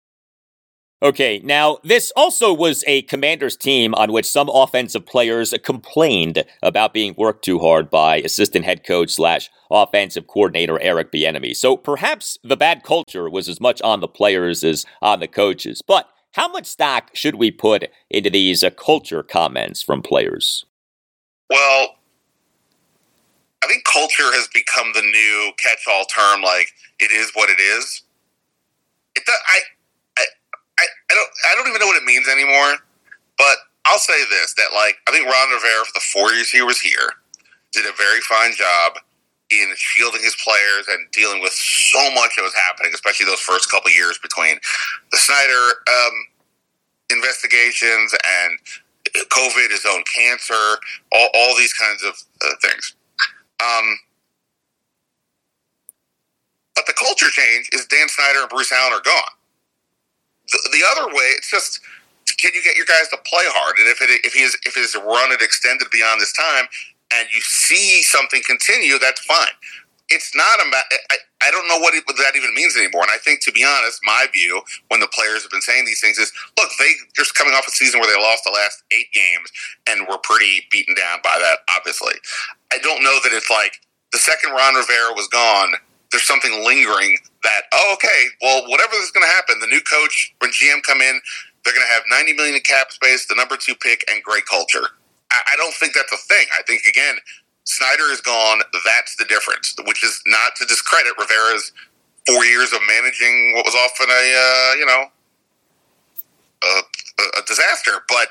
Okay, now this also was a commander's team on which some offensive players complained about being worked too hard by assistant head coach slash offensive coordinator Eric Bieniemy. So perhaps the bad culture was as much on the players as on the coaches. But how much stock should we put into these uh, culture comments from players? Well, I think culture has become the new catch-all term. Like it is what it is. It, I I, I don't I don't even know what it means anymore. But I'll say this: that like I think Ron Rivera for the four years he was here did a very fine job in shielding his players and dealing with so much that was happening, especially those first couple years between the Snyder um, investigations and COVID, his own cancer, all, all these kinds of uh, things. Um, but the culture change is Dan Snyder and Bruce Allen are gone the, the other way, it's just can you get your guys to play hard? And if it if he's if his run had extended beyond this time, and you see something continue, that's fine. It's not a. I, I don't know what, it, what that even means anymore. And I think, to be honest, my view when the players have been saying these things is, look, they just coming off a season where they lost the last eight games and were pretty beaten down by that. Obviously, I don't know that it's like the second Ron Rivera was gone there's something lingering that oh okay well whatever is going to happen the new coach when gm come in they're going to have 90 million in cap space the number two pick and great culture. I, I, don't think that's a thing. I think again snyder is gone. That's the difference which is not to discredit rivera's four years of managing what was often a uh, you know a, a disaster. But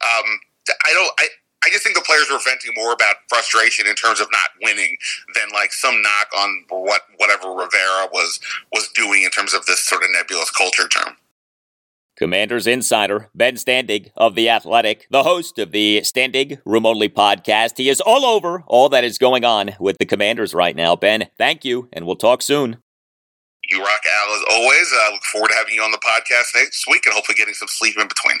um, i don't i I just think the players were venting more about frustration in terms of not winning than like some knock on what whatever Rivera was was doing in terms of this sort of nebulous culture term. Commanders insider Ben Standig of The Athletic, the host of the Standig Room Only podcast. He is all over all that is going on with the Commanders right now. Ben, thank you, and we'll talk soon. You rock, Al, as always. I look forward to having you on the podcast next week and hopefully getting some sleep in between.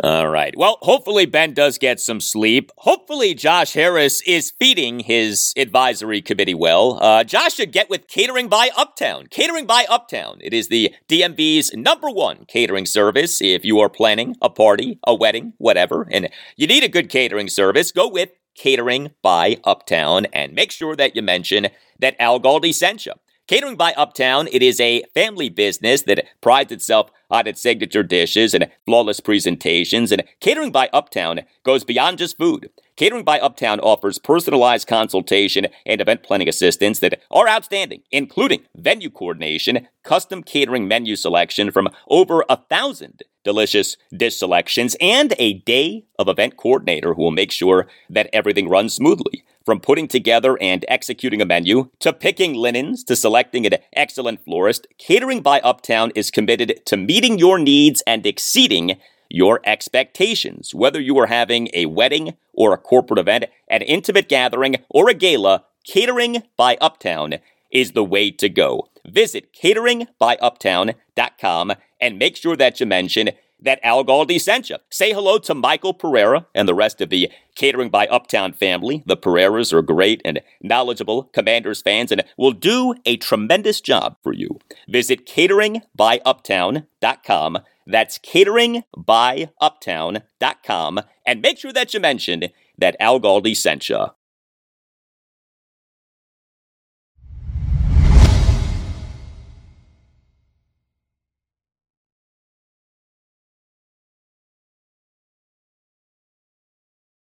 All right. Well, hopefully Ben does get some sleep. Hopefully Josh Harris is feeding his advisory committee well. Uh, Josh should get with Catering by Uptown. Catering by Uptown. It is the DMV's number one catering service. If you are planning a party, a wedding, whatever, and you need a good catering service, go with Catering by Uptown and make sure that you mention that Al Galdi sent you. Catering by Uptown, it is a family business that prides itself on its signature dishes and flawless presentations, and Catering by Uptown goes beyond just food. Catering by Uptown offers personalized consultation and event planning assistance that are outstanding, including venue coordination, custom catering menu selection from over a thousand delicious dish selections, and a day of event coordinator who will make sure that everything runs smoothly. From putting together and executing a menu, to picking linens, to selecting an excellent florist, Catering by Uptown is committed to meeting your needs and exceeding your expectations. Whether you are having a wedding or a corporate event, an intimate gathering, or a gala, Catering by Uptown is the way to go. Visit cateringbyuptown.com and make sure that you mention that Al Galdi sent you. Say hello to Michael Pereira and the rest of the Catering by Uptown family. The Pereiras are great and knowledgeable Commanders fans and will do a tremendous job for you. Visit cateringbyuptown.com. That's cateringbyuptown.com and make sure that you mention that Al Galdi sent you.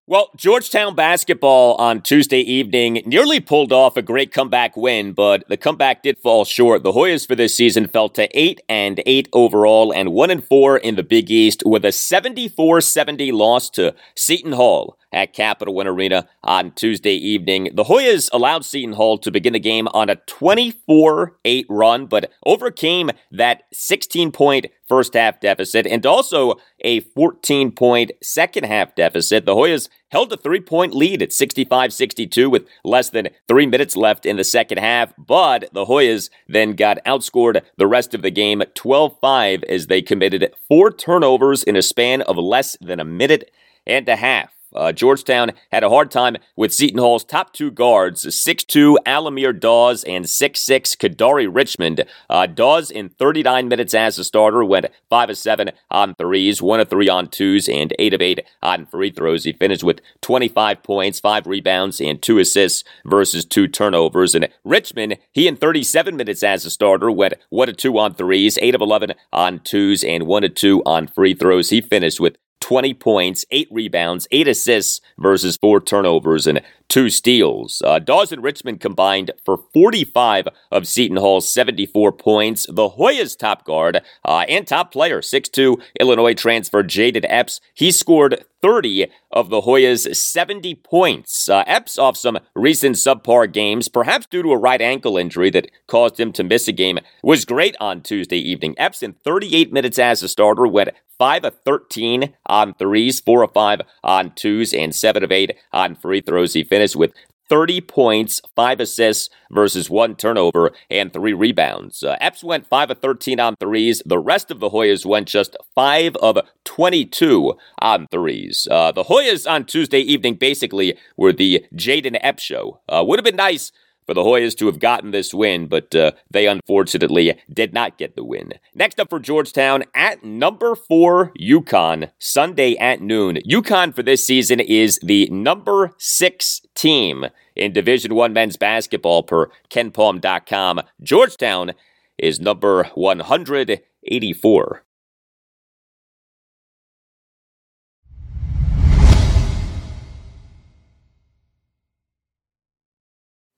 Well, Georgetown basketball on Tuesday evening nearly pulled off a great comeback win, but the comeback did fall short. The Hoyas for this season fell to 8 and 8 overall and 1 and 4 in the Big East with a 74-70 loss to Seton Hall at Capital One Arena on Tuesday evening. The Hoyas allowed Seton Hall to begin the game on a 24 8 run, but overcame that 16 point first half deficit and also a 14 point second half deficit. The Hoyas held a three point lead at 65 62 with less than three minutes left in the second half, but the Hoyas then got outscored the rest of the game 12 5 as they committed four turnovers in a span of less than a minute and a half. Uh, Georgetown had a hard time with Seton Hall's top two guards, 6'2 Al-Amir Dawes and 6'6 Kadary Richmond. Uh, Dawes, in 39 minutes as a starter, went 5 of 7 on threes, 1 of 3 on twos, and 8 of 8 on free throws. He finished with 25 points, 5 rebounds, and 2 assists versus 2 turnovers. And Richmond, he in 37 minutes as a starter, went 1 of 2 on threes, 8 of 11 on twos, and 1 of 2 on free throws. He finished with 20 points, 8 rebounds, 8 assists versus 4 turnovers and 2 steals. Uh, Dawson Richmond combined for 45 of Seton Hall's 74 points. The Hoyas top guard uh, and top player, 6'2 Illinois transfer Jayden Epps, he scored 30 of the Hoyas' 70 points. Uh, Epps off some recent subpar games, perhaps due to a right ankle injury that caused him to miss a game, was great on Tuesday evening. Epps in 38 minutes as a starter went 5 of 13 on threes, 4 of 5 on twos, and 7 of 8 on free throws. He finished with 30 points, 5 assists versus 1 turnover, and 3 rebounds. Uh, Epps went 5 of 13 on threes. The rest of the Hoyas went just 5 of 22 on threes. Uh, the Hoyas on Tuesday evening basically were the Jayden Epps show. Uh, would have been nice for the Hoyas to have gotten this win, but uh, they unfortunately did not get the win. Next up for Georgetown at number four, UConn, Sunday at noon. UConn for this season is the number six team in Division One men's basketball per KenPom.com. Georgetown is number 184.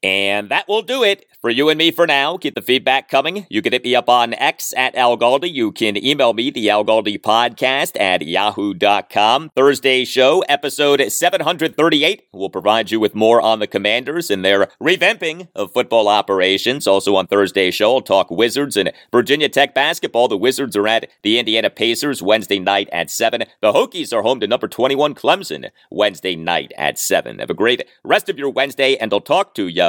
And that will do it for you and me for now. Keep the feedback coming. You can hit me up on X at Al Galdi. You can email me, the Al Galdi podcast at yahoo.com. Thursday show, episode 738, will provide you with more on the Commanders and their revamping of football operations. Also on Thursday show, I'll talk Wizards and Virginia Tech basketball. The Wizards are at the Indiana Pacers Wednesday night at 7. The Hokies are home to number 21 Clemson Wednesday night at 7. Have a great rest of your Wednesday, and I'll talk to you